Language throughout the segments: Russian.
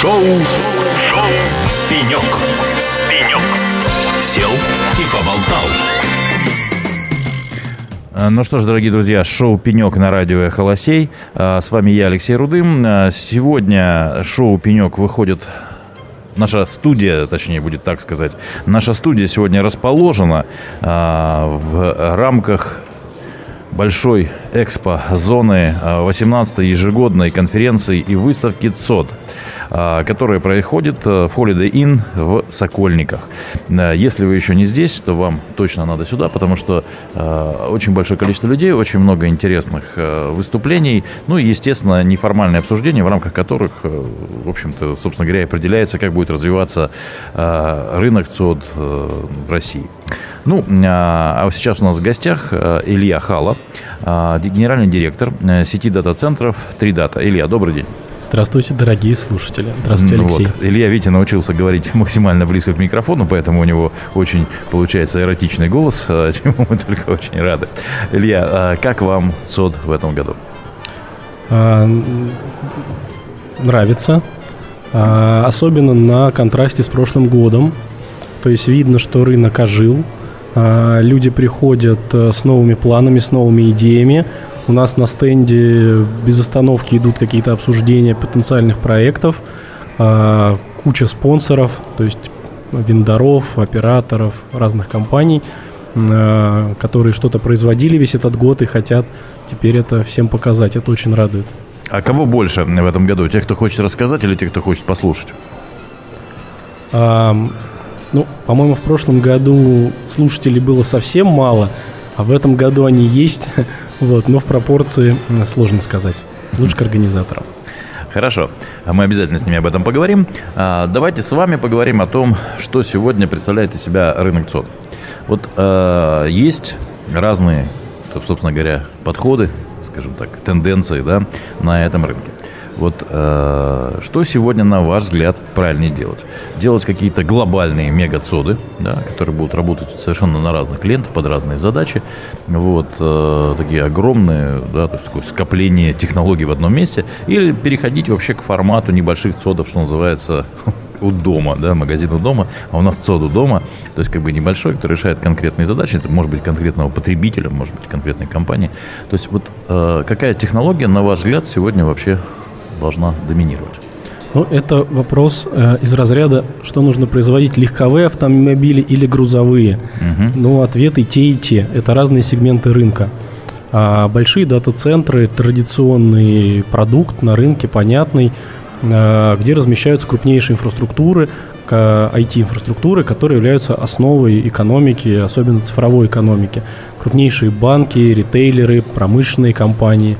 Шоу. Шоу. Пенек. Пенек. Сел и поболтал. А, Ну что ж, дорогие друзья, шоу «Пенек» на радио «Эхо Лосей». А, С вами я, Алексей Рудым. А, Сегодня шоу «Пенек» выходит Наша студия, точнее будет так сказать, наша студия сегодня расположена а, в рамках большой экспо-зоны 18-й ежегодной конференции и выставки ЦОД, а, которая проходит э, в Holiday Inn в Сокольниках. Э, Если вы еще не здесь, то вам точно надо сюда, потому что э, очень большое количество людей, очень много интересных выступлений, ну и, естественно, неформальные обсуждения, в рамках которых, в общем-то, собственно говоря, определяется, как будет развиваться рынок ЦОД в России. Ну, а а сейчас у нас в гостях Илья Хала, генеральный директор сети дата-центров 3Data. Илья, добрый день. Здравствуйте, дорогие слушатели. Здравствуйте, Ну Алексей. вот, Илья, видите, научился говорить максимально близко к микрофону, поэтому у него очень получается эротичный голос, э, чему мы только очень рады. Илья, э, как вам СОД в этом году? А, нравится. А, особенно на контрасте с прошлым годом. То есть видно, что рынок ожил. А, люди приходят э, с новыми планами, с новыми идеями. У нас на стенде без остановки идут какие-то обсуждения потенциальных проектов. А, куча спонсоров, то есть вендоров, операторов, разных компаний, э, которые что-то производили весь этот год и хотят теперь это всем показать. Это очень радует. А кого больше в этом году? Тех, кто хочет рассказать или тех, кто хочет послушать? Ам, ну, по-моему, в прошлом году слушателей было совсем мало, а в этом году они есть, вот, но в пропорции м, сложно сказать. Лучше к организаторам. Хорошо, а мы обязательно с ними об этом поговорим. А, Давайте с вами поговорим о том, что сегодня представляет из себя рынок ЦОД. Вот э, есть разные, собственно говоря, подходы, скажем так, тенденции да, на этом рынке. Вот э, что сегодня, на ваш взгляд, правильнее делать? Делать какие-то глобальные мега-цоды, да, которые будут работать совершенно на разных лентах, под разные задачи. Вот, э, такие огромные, да, то есть такое скопление технологий в одном месте. Или переходить вообще к формату небольших цодов, что называется, у дома, да, магазин у дома, а у нас цод у дома, то есть как бы небольшой, который решает конкретные задачи, это может быть конкретного потребителя, может быть конкретной компании. То есть вот э, какая технология, на ваш взгляд, сегодня вообще должна доминировать? Ну, это вопрос э, из разряда, что нужно производить, легковые автомобили или грузовые. Мгм. Ну, ответы те и те. Это разные сегменты рынка. А большие дата-центры, традиционный продукт на рынке, понятный, э, где размещаются крупнейшие инфраструктуры, IT-инфраструктуры, которые являются основой экономики, особенно цифровой экономики. Крупнейшие банки, ритейлеры, промышленные компании,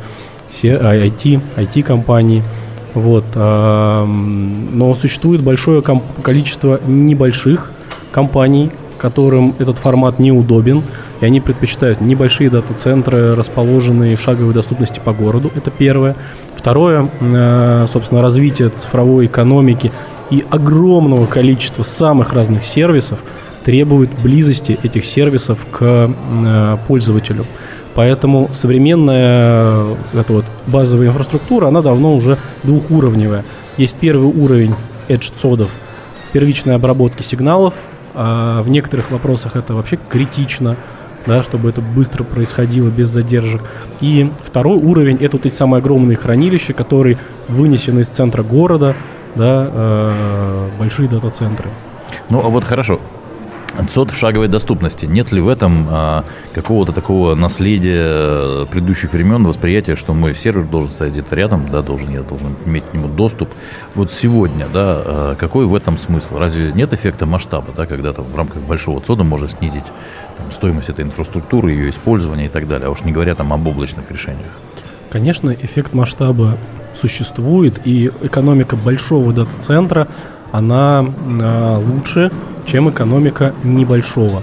все IT, IT-компании. Вот, а, но существует большое количество небольших компаний, которым этот формат неудобен, и они предпочитают небольшие дата-центры, расположенные в шаговой доступности по городу. Это первое. Второе, э, собственно, развитие цифровой экономики и огромного количества самых разных сервисов требует близости этих сервисов к пользователю. Поэтому современная э, эта вот базовая инфраструктура, она давно уже двухуровневая. Есть первый уровень edge цодов первичной обработки сигналов. а в некоторых вопросах это вообще критично, да, чтобы это быстро происходило без задержек. И второй уровень это вот эти самые огромные хранилища, которые вынесены из центра города, да, э, большие дата-центры. Ну, а вот хорошо. ЦОД в шаговой доступности. Нет ли в этом а, какого-то такого наследия э, предыдущих времен, восприятия, что мой сервер должен стоять где-то рядом, да, должен, я должен иметь к нему доступ. Вот сегодня, да, а, какой в этом смысл? Разве нет эффекта масштаба, да, когда там в рамках большого ЦОДа можно снизить там, стоимость этой инфраструктуры, ее использования и так далее, а уж не говоря там об облачных решениях? Конечно, эффект масштаба существует, и экономика большого дата-центра, она э, лучше, чем экономика небольшого.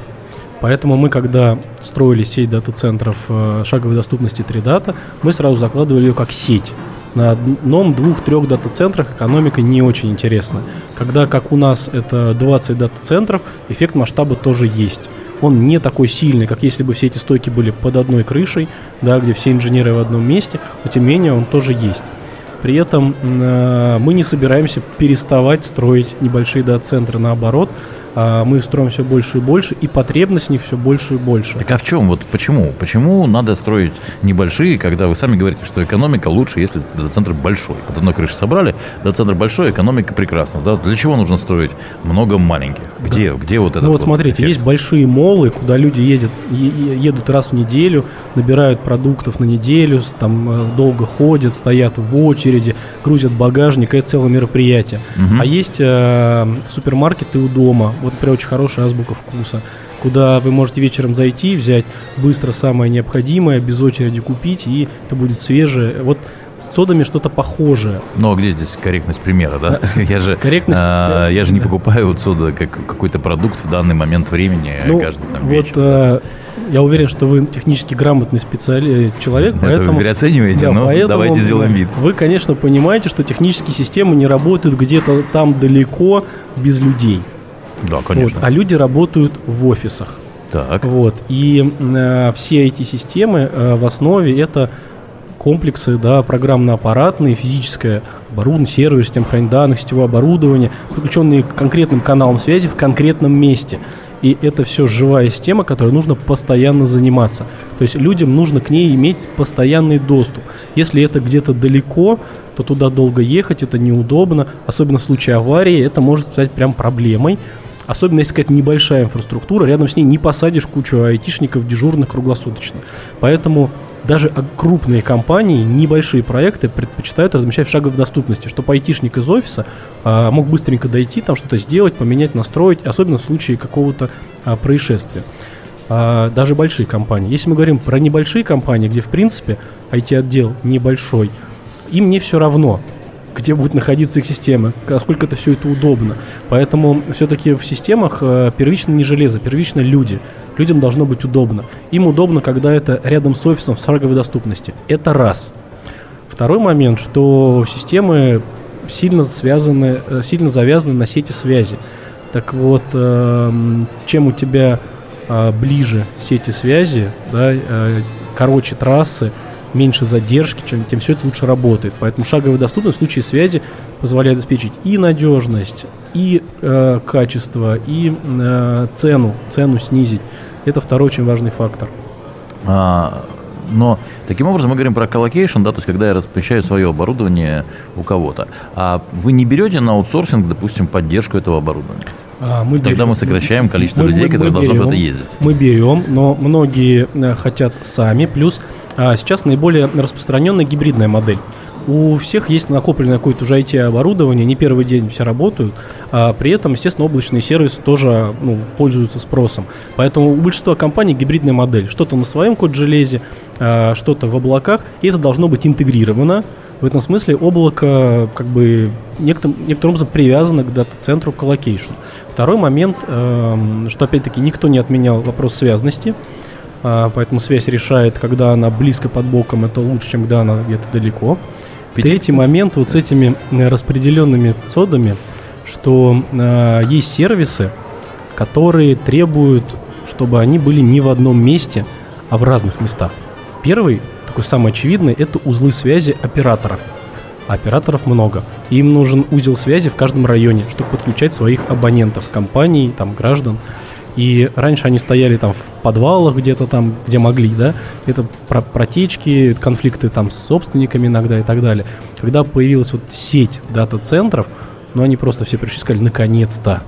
Поэтому мы, когда строили сеть дата-центров э, шаговой доступности 3Data, мы сразу закладывали ее как сеть. На одном, двух, трех дата-центрах экономика не очень интересна. Когда, как у нас, это 20 дата-центров, эффект масштаба тоже есть. Он не такой сильный, как если бы все эти стойки были под одной крышей, да, где все инженеры в одном месте, но тем не менее он тоже есть. При этом э, мы не собираемся переставать строить небольшие дата-центры, наоборот – мы строим все больше и больше, и потребность в них все больше и больше. Так а в чем? Вот почему? Почему надо строить небольшие, когда вы сами говорите, что экономика лучше, если дата-центр большой? Под одной крышей собрали, дата-центр большой, экономика прекрасна. Да? Для чего нужно строить много маленьких? Где, да. где вот это? Ну вот, вот смотрите, эффект? есть большие молы, куда люди едут, едут раз в неделю, набирают продуктов на неделю, там э, долго ходят, стоят в очереди, грузят багажник, это целое мероприятие. Угу. А есть э, супермаркеты у дома, вот, например, очень хорошая азбука вкуса, куда вы можете вечером зайти, взять быстро самое необходимое, без очереди купить, и это будет свежее. Вот с содами что-то похожее. Но где здесь корректность примера, да? Я же, корректность... а, я же не покупаю вот сода как какой-то продукт в данный момент времени ну, каждый там, вот, А, я уверен, что вы технически грамотный специали... человек, Это поэтому... вы переоцениваете, да, но поэтому давайте сделаем вид. Вы, конечно, понимаете, что технические системы не работают где-то там далеко без людей. Да, конечно. Вот, а люди работают в офисах. Так. Вот. И э, все эти системы э, в основе это комплексы, да, программно-аппаратные, физическое оборудование, сервер, система хранения данных, сетевое оборудование, подключенные к конкретным каналам связи в конкретном месте. И это все живая система, которой нужно постоянно заниматься. То есть людям нужно к ней иметь постоянный доступ. Если это где-то далеко, то туда долго ехать, это неудобно. Особенно в случае аварии это может стать прям проблемой. Особенно если какая-то небольшая инфраструктура, рядом с ней не посадишь кучу айтишников дежурных круглосуточно. Поэтому даже крупные компании, небольшие проекты предпочитают размещать в шаговой доступности, чтобы айтишник из офиса а, мог быстренько дойти, там что-то сделать, поменять, настроить, особенно в случае какого-то а, происшествия. А, даже большие компании. Если мы говорим про небольшие компании, где в принципе IT-отдел небольшой, им не все равно, где будет находиться их система, насколько это все это удобно. Поэтому все-таки в системах э, первично не железо, первично люди. Людям должно быть удобно. Им удобно, когда это рядом с офисом в шаговой доступности. Это раз. Второй момент, что системы сильно связаны, э, сильно завязаны на сети связи. Так вот, эм, чем у тебя э, ближе сети связи, да, короче трассы, меньше задержки, чем, тем все это лучше работает. Поэтому шаговая доступность в случае связи позволяет обеспечить и надежность, и э, качество, и э, цену, цену снизить. Это второй очень важный фактор. А, но таким образом мы говорим про colocation, да, то есть когда я размещаю свое оборудование у кого-то. А вы не берете на аутсорсинг, допустим, поддержку этого оборудования? А, мы Тогда берем. мы сокращаем количество мы, людей, мы, которые мы должны в это ездить. Мы берем, но многие э, хотят сами, плюс сейчас наиболее распространенная гибридная модель. У всех есть накопленное какое-то уже IT-оборудование, не первый день все работают, а при этом, естественно, облачные сервисы тоже ну, пользуются спросом. Поэтому у большинства компаний гибридная модель. Что-то на своем код-железе, а, что-то в облаках, и это должно быть интегрировано. В этом смысле облако как бы некоторым, некоторым образом привязано к дата-центру, к colocation -у. Второй момент, эм, что опять-таки никто не отменял вопрос связности. А, поэтому связь решает, когда она близко под боком, это лучше, чем когда она где-то далеко. Третий момент вот с этими э, распределенными цодами, что э, есть сервисы, которые требуют, чтобы они были не в одном месте, а в разных местах. Первый, такой самый очевидный, это узлы связи операторов. операторов много. Им нужен узел связи в каждом районе, чтобы подключать своих абонентов, компаний, там, граждан. И раньше они стояли там в подвалах где-то там, где могли, да. Это про протечки, конфликты там с собственниками иногда и так далее. Когда появилась вот сеть дата-центров, ну они просто все пришли и сказали, наконец-то.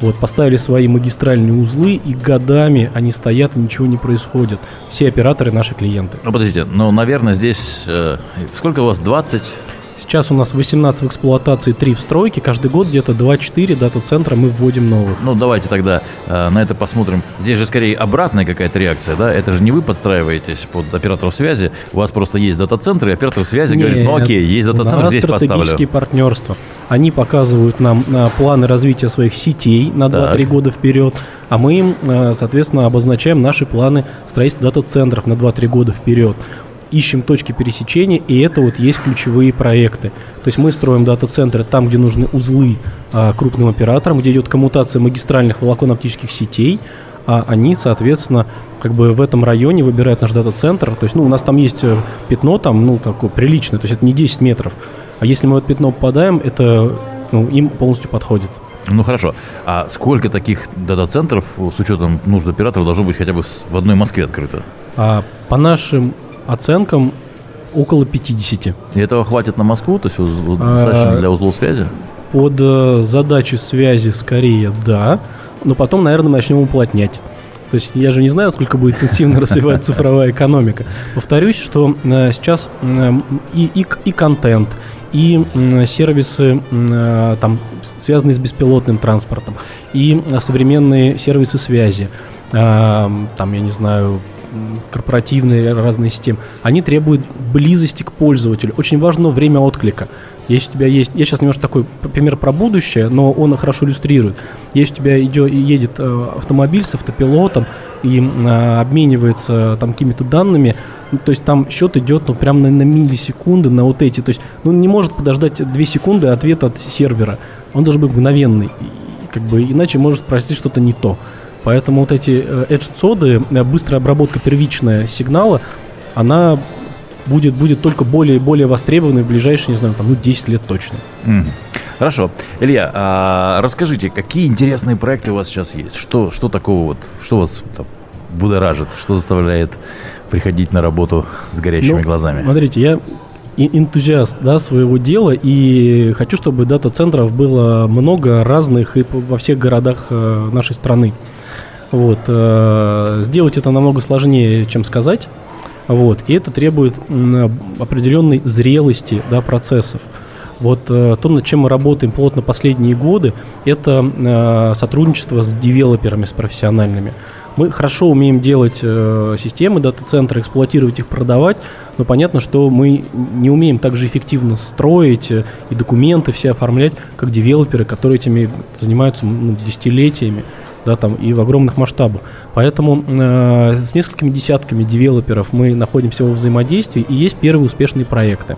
Вот, поставили свои магистральные узлы, и годами они стоят, и ничего не происходит. Все операторы наши клиенты. Ну, подождите, ну, наверное, здесь... Э, сколько у вас? 20 Сейчас у нас 18 в эксплуатации, 3 в стройке. Каждый год где-то 2-4 дата-центра мы вводим новых. Ну, давайте тогда э, на это посмотрим. Здесь же скорее обратная какая-то реакция, да? Это же не вы подстраиваетесь под операторов связи. У вас просто есть дата-центры, и оператор связи Нет, говорит, ну окей, есть дата-центр, здесь поставлю. стратегические партнерства. Они показывают нам э, планы развития своих сетей на 2-3 года вперед, а мы им, э, соответственно, обозначаем наши планы строительства дата-центров на 2-3 года вперед ищем точки пересечения, и это вот есть ключевые проекты. То есть мы строим дата-центры там, где нужны узлы а, крупным операторам, где идет коммутация магистральных волоконно-оптических сетей, а они, соответственно, как бы в этом районе выбирает наш дата-центр. То есть, ну, у нас там есть э, пятно там, ну, такое приличное, то есть это не 10 метров. А если мы в это пятно попадаем, это ну, им полностью подходит. Ну хорошо. А сколько таких дата-центров с учетом нужд операторов должно быть хотя бы в одной Москве открыто? А, по нашим оценкам около 50. И этого хватит на Москву, то есть достаточно а, для узлов связи? Под э, задачи связи скорее да, но потом, наверное, начнем уплотнять. То есть я же не знаю, сколько будет интенсивно развиваться цифровая экономика. Повторюсь, что э, сейчас э, и, и, и контент, и сервисы, там, связанные с беспилотным транспортом, и современные сервисы связи, там, я не знаю, корпоративные разные системы, они требуют близости к пользователю. Очень важно время отклика. Если у тебя есть, я сейчас немножко такой пример про будущее, но он хорошо иллюстрирует. Если у тебя идет, едет э, автомобиль с автопилотом и а, обменивается там какими-то данными, ну, то есть там счет идет ну, прям на, на миллисекунды, на вот эти. То есть ну, не может подождать 2 секунды ответ от сервера. Он должен быть мгновенный. И, как бы, иначе может простить что-то не то. Поэтому вот эти э, edge-цоды, э, быстрая обработка первичная сигнала, она будет, будет только более и более востребованной в ближайшие, не знаю, там, ну, 10 лет точно. Mm. Хорошо. Илья, а расскажите, какие интересные проекты у вас сейчас есть? Что, что такого вот, что вас там, будоражит, что заставляет приходить на работу с горящими ну, глазами? Смотрите, я энтузиаст да, своего дела и хочу, чтобы дата-центров было много разных и во всех городах э, нашей страны. Вот. Э, сделать это намного сложнее, чем сказать. Вот. И это требует определенной зрелости да, процессов. Вот э, то, над чем мы работаем плотно последние годы, это сотрудничество с девелоперами, с профессиональными. Мы хорошо умеем делать э, системы дата-центра, эксплуатировать их, продавать, но понятно, что мы не умеем так же эффективно строить э, и документы все оформлять, как девелоперы, которые этими занимаются ну, десятилетиями да, там, и в огромных масштабах. Поэтому э, с несколькими десятками девелоперов мы находимся во взаимодействии, и есть первые успешные проекты.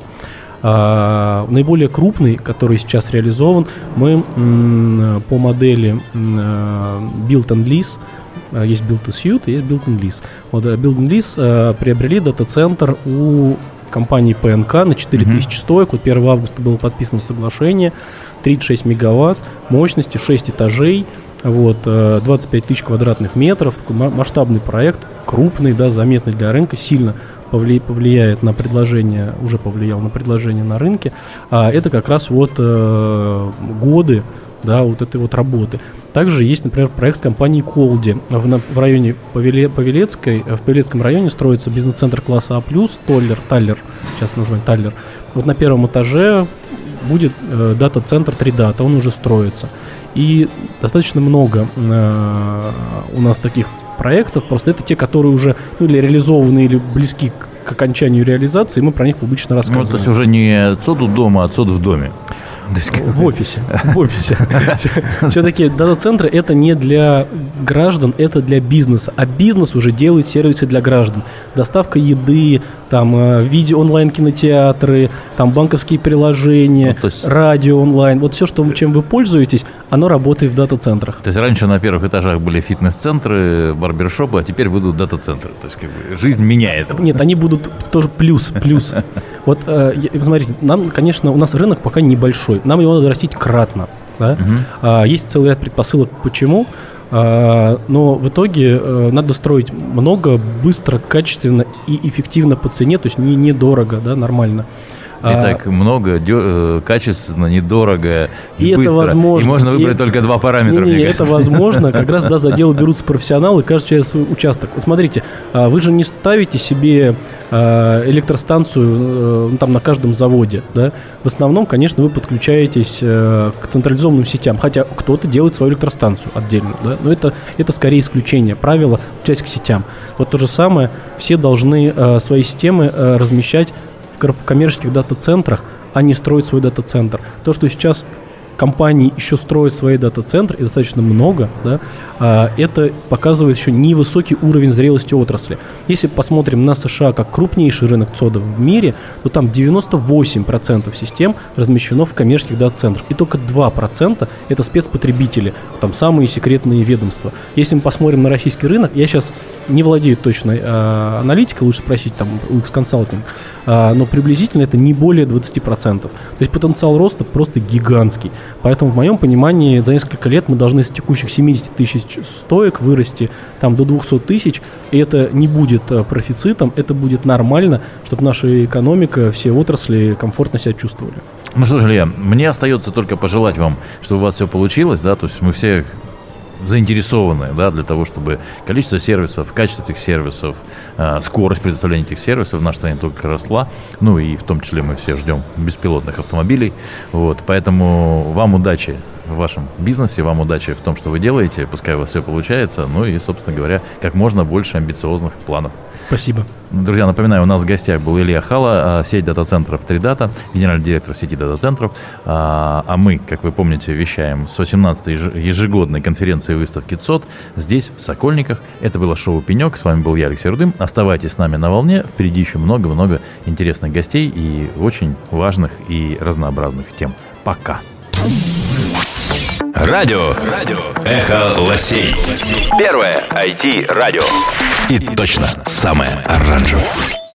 А, наиболее крупный, который сейчас реализован, мы м, по модели э, Build and Lease Э, есть Build to Suit, есть Build and Lease. Вот э, Build and Lease э, приобрели дата-центр у компании ПНК на 4000 mm-hmm. стоек. Вот 1 августа было подписано соглашение. 36 мегаватт, мощности, 6 этажей, вот, 25 тысяч квадратных метров. Такой масштабный проект, крупный, да, заметный для рынка, сильно повли, повлияет на предложение, уже повлиял на предложение на рынке. А это как раз вот э, годы, да, вот этой вот работы. Также есть, например, проект с компанией Колди. В, в районе Павеле, Павелецкой, в Павелецком районе строится бизнес-центр класса А+, Толлер, Таллер, сейчас название Таллер. Вот на первом этаже будет э, дата-центр 3Data, он уже строится. И достаточно много э, у нас таких проектов, просто это те, которые уже ну, или реализованы, или близки к, к окончанию реализации, мы про них публично рассказываем. Ну, то есть уже не у дома, а ЦОД в доме. В офисе. В офисе. Все-таки дата-центры это не для граждан, это для бизнеса. А бизнес уже делает сервисы для граждан. Доставка еды, там э, видео онлайн-кинотеатры, там банковские приложения, ну, есть... радио онлайн. Вот все, что, чем вы пользуетесь, оно работает в дата-центрах. То есть раньше на первых этажах были фитнес-центры, барбершопы, а теперь будут дата-центры. То есть как бы, жизнь меняется. Нет, они будут тоже плюс, плюс. Вот, э, смотрите, нам, конечно, у нас рынок пока небольшой. Нам его надо растить кратно. Да? Угу. А, есть целый ряд предпосылок, почему. А, но в итоге а, надо строить много, быстро, качественно и эффективно по цене, то есть не недорого, да, нормально. И а, так много, дё, э, качественно, недорого и, и быстро. Это возможно. И можно выбрать и, только два параметра. Не, не, это возможно. Как раз да, за дело берутся профессионалы, каждый человек свой участок. Вот смотрите, вы же не ставите себе электростанцию э, ну, там на каждом заводе. Да? В основном, конечно, вы подключаетесь э, к централизованным сетям, хотя кто-то делает свою электростанцию отдельно. Да? Но это, это скорее исключение. Правило часть к сетям. Вот то же самое, все должны свои системы размещать коммерческих дата-центрах, а не строить свой дата-центр. То, что сейчас компаний еще строят свои дата-центры, и достаточно много, да, а, это показывает еще невысокий уровень зрелости отрасли. Если посмотрим на США как крупнейший рынок ЦОДа в мире, то там 98% систем размещено в коммерческих дата-центрах, и только 2% это спецпотребители, там самые секретные ведомства. Если мы посмотрим на российский рынок, я сейчас не владею точной э, аналитикой, лучше спросить там у X-Consulting, э, но приблизительно это не более 20%. То есть потенциал роста просто гигантский. Поэтому в моем понимании за несколько лет мы должны с текущих 70 тысяч стоек вырасти там до 200 тысяч, и это не будет э, профицитом, это будет нормально, чтобы наша экономика, все отрасли комфортно себя чувствовали. Ну что ж, Илья, мне остается только пожелать вам, чтобы у вас все получилось, да, то есть мы все заинтересованы да, для того, чтобы количество сервисов, качество этих сервисов, э, скорость предоставления этих сервисов в нашей стране только росла. Ну и в том числе мы все ждем беспилотных автомобилей. Вот, поэтому вам удачи в вашем бизнесе, вам удачи в том, что вы делаете, пускай у вас все получается, ну и, собственно говоря, как можно больше амбициозных планов. Спасибо. Друзья, напоминаю, у нас в гостях был Илья Хала, а, сеть дата-центров 3Data, генеральный директор сети дата-центров. А, а мы, как вы помните, вещаем с 18-й ежегодной конференции выставки ЦОД здесь, в Сокольниках. Это было шоу «Пенек». С вами был я, Алексей Рудым. Оставайтесь с нами на волне. Впереди еще много-много интересных гостей и очень важных и разнообразных тем. Пока. Радио. Радио. Эхо лосей. Первое IT-радио. И точно самое оранжевое.